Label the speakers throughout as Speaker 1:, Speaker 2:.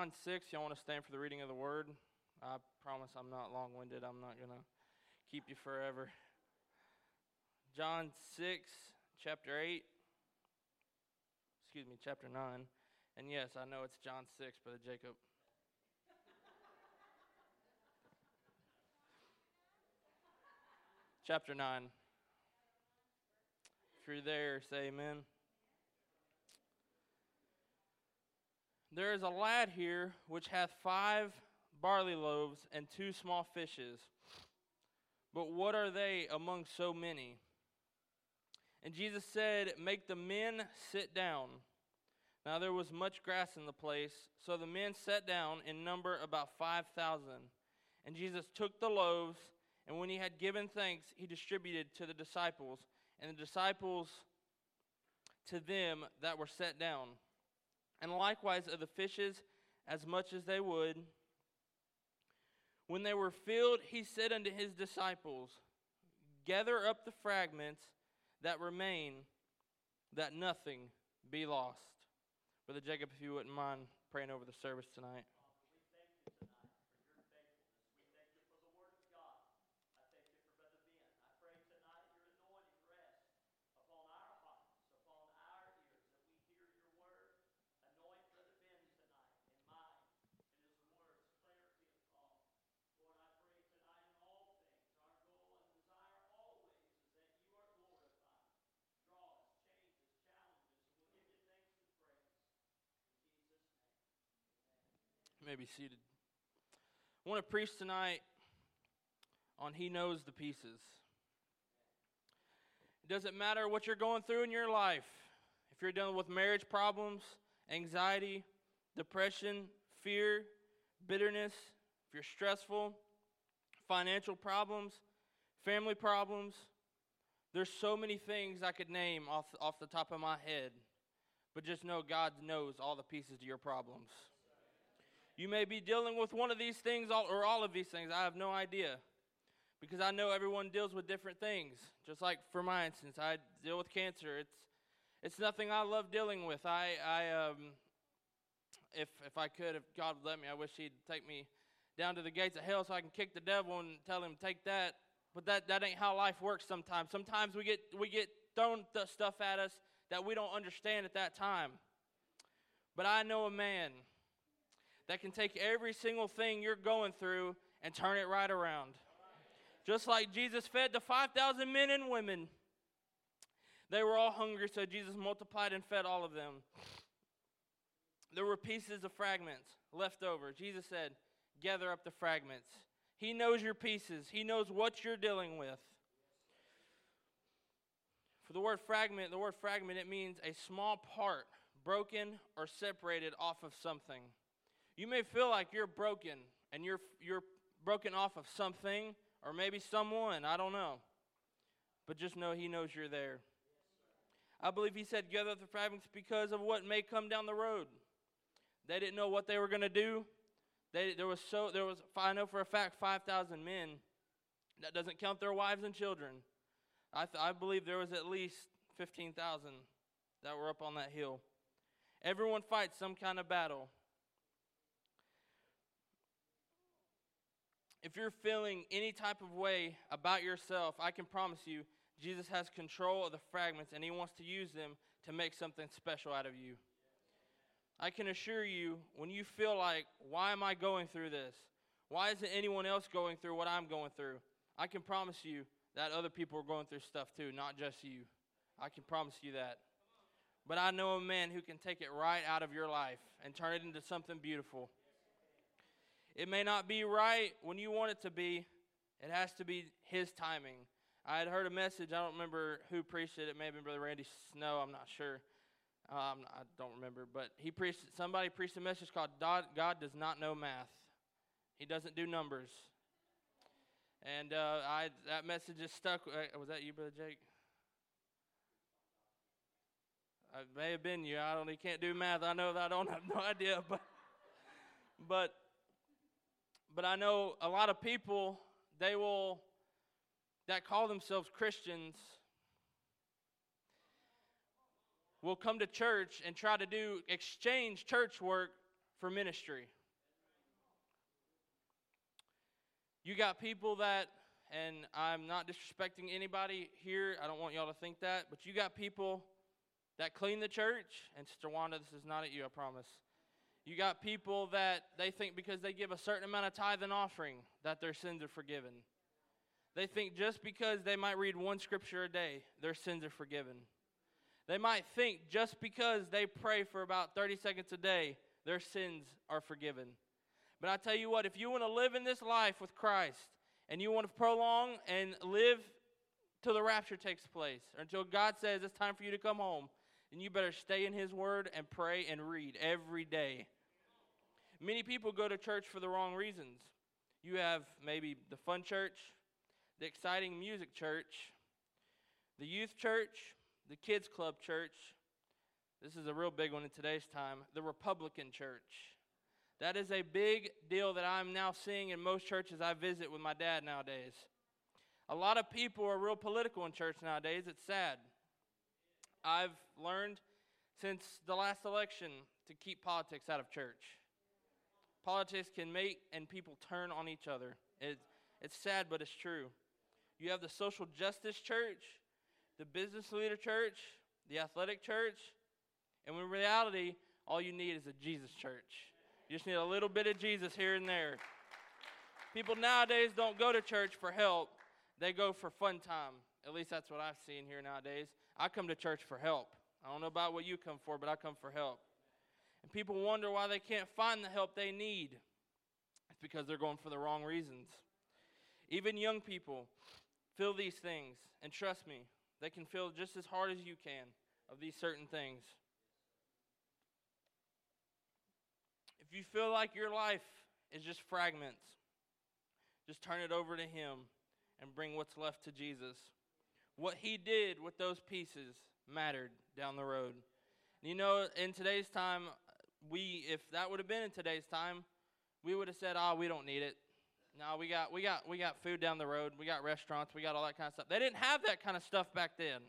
Speaker 1: John 6, y'all want to stand for the reading of the word? I promise I'm not long winded. I'm not going to keep you forever. John 6, chapter 8. Excuse me, chapter 9. And yes, I know it's John 6, Brother Jacob. chapter 9. If you're there, say amen. There is a lad here which hath five barley loaves and two small fishes. But what are they among so many? And Jesus said, Make the men sit down. Now there was much grass in the place, so the men sat down in number about five thousand. And Jesus took the loaves, and when he had given thanks, he distributed to the disciples, and the disciples to them that were set down and likewise of the fishes as much as they would. When they were filled, he said unto his disciples, Gather up the fragments that remain, that nothing be lost. Brother Jacob, if you wouldn't mind praying over the service tonight. May be seated. I want to preach tonight on He Knows the Pieces. It doesn't matter what you're going through in your life. If you're dealing with marriage problems, anxiety, depression, fear, bitterness, if you're stressful, financial problems, family problems, there's so many things I could name off, off the top of my head. But just know God knows all the pieces to your problems. You may be dealing with one of these things or all of these things. I have no idea. Because I know everyone deals with different things. Just like for my instance, I deal with cancer. It's it's nothing I love dealing with. I I um if if I could, if God would let me, I wish He'd take me down to the gates of hell so I can kick the devil and tell him take that. But that that ain't how life works. Sometimes. Sometimes we get we get thrown stuff at us that we don't understand at that time. But I know a man that can take every single thing you're going through and turn it right around. Just like Jesus fed the 5,000 men and women. They were all hungry, so Jesus multiplied and fed all of them. There were pieces of fragments left over. Jesus said, Gather up the fragments. He knows your pieces, He knows what you're dealing with. For the word fragment, the word fragment, it means a small part broken or separated off of something. You may feel like you're broken and you're, you're broken off of something or maybe someone. I don't know. But just know He knows you're there. I believe He said, Gather the fragments because of what may come down the road. They didn't know what they were going to do. They, there was so there was I know for a fact 5,000 men. That doesn't count their wives and children. I, th- I believe there was at least 15,000 that were up on that hill. Everyone fights some kind of battle. If you're feeling any type of way about yourself, I can promise you Jesus has control of the fragments and he wants to use them to make something special out of you. I can assure you, when you feel like, why am I going through this? Why isn't anyone else going through what I'm going through? I can promise you that other people are going through stuff too, not just you. I can promise you that. But I know a man who can take it right out of your life and turn it into something beautiful. It may not be right when you want it to be, it has to be His timing. I had heard a message, I don't remember who preached it. It may have been Brother Randy Snow, I'm not sure. Um, I don't remember, but he preached. Somebody preached a message called "God, does not know math. He doesn't do numbers." And uh, I that message is stuck. Uh, was that you, brother Jake? It may have been you. I don't. He can't do math. I know that. I don't have no idea, but but but I know a lot of people, they will, that call themselves Christians, will come to church and try to do exchange church work for ministry. You got people that, and I'm not disrespecting anybody here, I don't want y'all to think that, but you got people that clean the church, and Sister Wanda, this is not at you, I promise. You got people that they think because they give a certain amount of tithe and offering that their sins are forgiven. They think just because they might read one scripture a day, their sins are forgiven. They might think just because they pray for about 30 seconds a day, their sins are forgiven. But I tell you what, if you want to live in this life with Christ and you want to prolong and live till the rapture takes place, or until God says it's time for you to come home, then you better stay in His Word and pray and read every day. Many people go to church for the wrong reasons. You have maybe the fun church, the exciting music church, the youth church, the kids club church. This is a real big one in today's time the Republican church. That is a big deal that I'm now seeing in most churches I visit with my dad nowadays. A lot of people are real political in church nowadays. It's sad. I've learned since the last election to keep politics out of church. Politics can make and people turn on each other. It, it's sad, but it's true. You have the social justice church, the business leader church, the athletic church, and in reality, all you need is a Jesus church. You just need a little bit of Jesus here and there. People nowadays don't go to church for help, they go for fun time. At least that's what I've seen here nowadays. I come to church for help. I don't know about what you come for, but I come for help. And people wonder why they can't find the help they need. It's because they're going for the wrong reasons. Even young people feel these things, and trust me, they can feel just as hard as you can of these certain things. If you feel like your life is just fragments, just turn it over to Him and bring what's left to Jesus. What He did with those pieces mattered down the road. You know, in today's time, we if that would have been in today's time, we would have said, "Oh, we don't need it." No, we got we got we got food down the road. We got restaurants. We got all that kind of stuff. They didn't have that kind of stuff back then.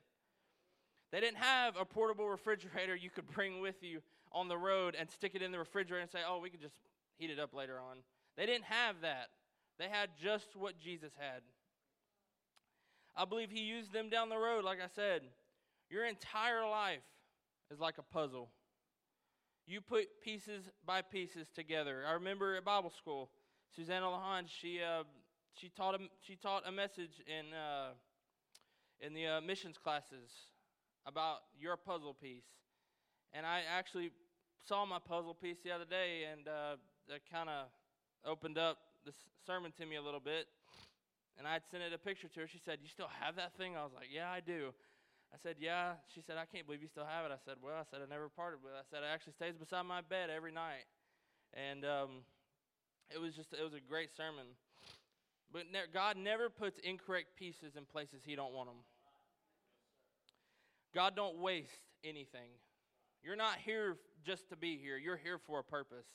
Speaker 1: They didn't have a portable refrigerator you could bring with you on the road and stick it in the refrigerator and say, "Oh, we could just heat it up later on." They didn't have that. They had just what Jesus had. I believe he used them down the road like I said. Your entire life is like a puzzle. You put pieces by pieces together. I remember at Bible school, Susanna Lahan, she uh, she taught a, she taught a message in uh, in the uh, missions classes about your puzzle piece, and I actually saw my puzzle piece the other day, and uh, that kind of opened up this sermon to me a little bit. And I'd sent it a picture to her. She said, "You still have that thing?" I was like, "Yeah, I do." I said, Yeah. She said, I can't believe you still have it. I said, Well, I said, I never parted with it. I said, it actually stays beside my bed every night. And um, it was just, it was a great sermon. But ne- God never puts incorrect pieces in places He don't want them. God don't waste anything. You're not here just to be here. You're here for a purpose.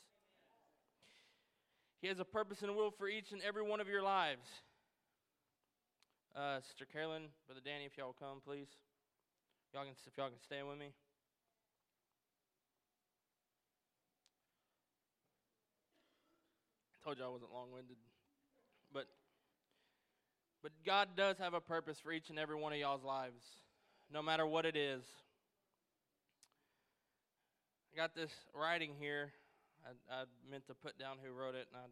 Speaker 1: He has a purpose and will for each and every one of your lives. Uh, Sister Carolyn, Brother Danny, if y'all will come, please. Y'all can, if y'all can stand with me. I told you I wasn't long-winded, but but God does have a purpose for each and every one of y'all's lives, no matter what it is. I got this writing here. I, I meant to put down who wrote it, and I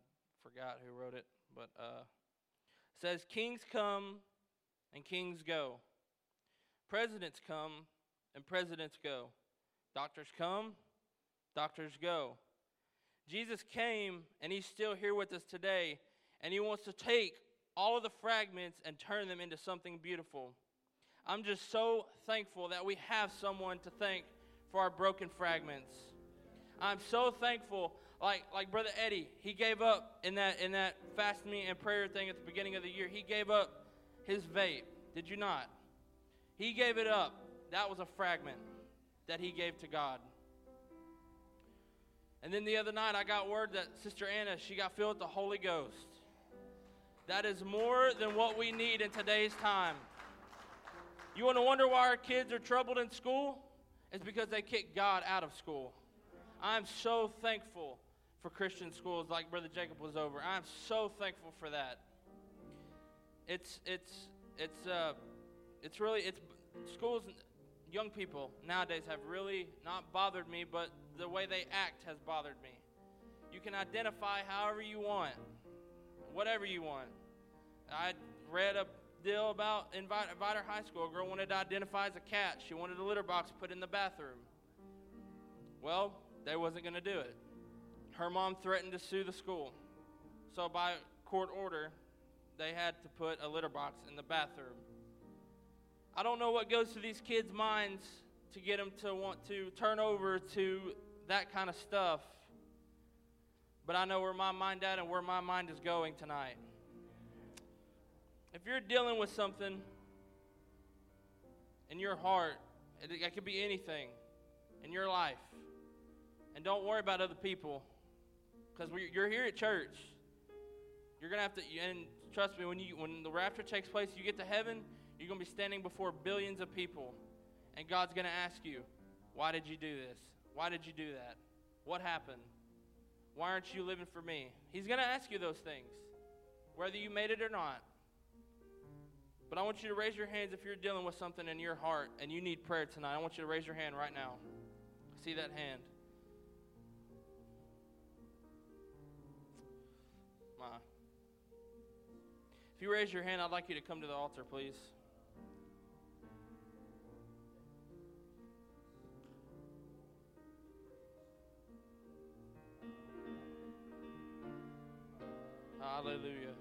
Speaker 1: forgot who wrote it. But uh, it says, "Kings come and kings go." Presidents come and presidents go. Doctors come, doctors go. Jesus came and he's still here with us today, and he wants to take all of the fragments and turn them into something beautiful. I'm just so thankful that we have someone to thank for our broken fragments. I'm so thankful, like like Brother Eddie, he gave up in that in that fasting and prayer thing at the beginning of the year. He gave up his vape. Did you not? He gave it up. That was a fragment that he gave to God. And then the other night, I got word that Sister Anna, she got filled with the Holy Ghost. That is more than what we need in today's time. You want to wonder why our kids are troubled in school? It's because they kicked God out of school. I'm so thankful for Christian schools like Brother Jacob was over. I'm so thankful for that. It's it's it's uh it's really it's schools young people nowadays have really not bothered me, but the way they act has bothered me. You can identify however you want, whatever you want. I read a deal about Invite, Inviter High School. A girl wanted to identify as a cat. She wanted a litter box put in the bathroom. Well, they wasn't going to do it. Her mom threatened to sue the school. So by court order, they had to put a litter box in the bathroom. I don't know what goes through these kids' minds to get them to want to turn over to that kind of stuff. But I know where my mind at and where my mind is going tonight. If you're dealing with something in your heart, it, it could be anything in your life. And don't worry about other people because you're here at church. You're to have to, and trust me, when, you, when the rapture takes place, you get to heaven, you're going to be standing before billions of people. And God's going to ask you, why did you do this? Why did you do that? What happened? Why aren't you living for me? He's going to ask you those things, whether you made it or not. But I want you to raise your hands if you're dealing with something in your heart and you need prayer tonight. I want you to raise your hand right now. See that hand. My. If you raise your hand, I'd like you to come to the altar, please. Hallelujah.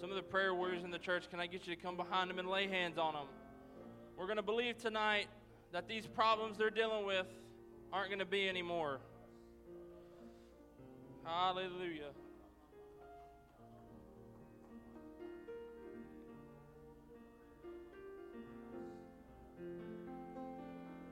Speaker 1: Some of the prayer warriors in the church, can I get you to come behind them and lay hands on them? We're going to believe tonight that these problems they're dealing with aren't going to be anymore. Hallelujah.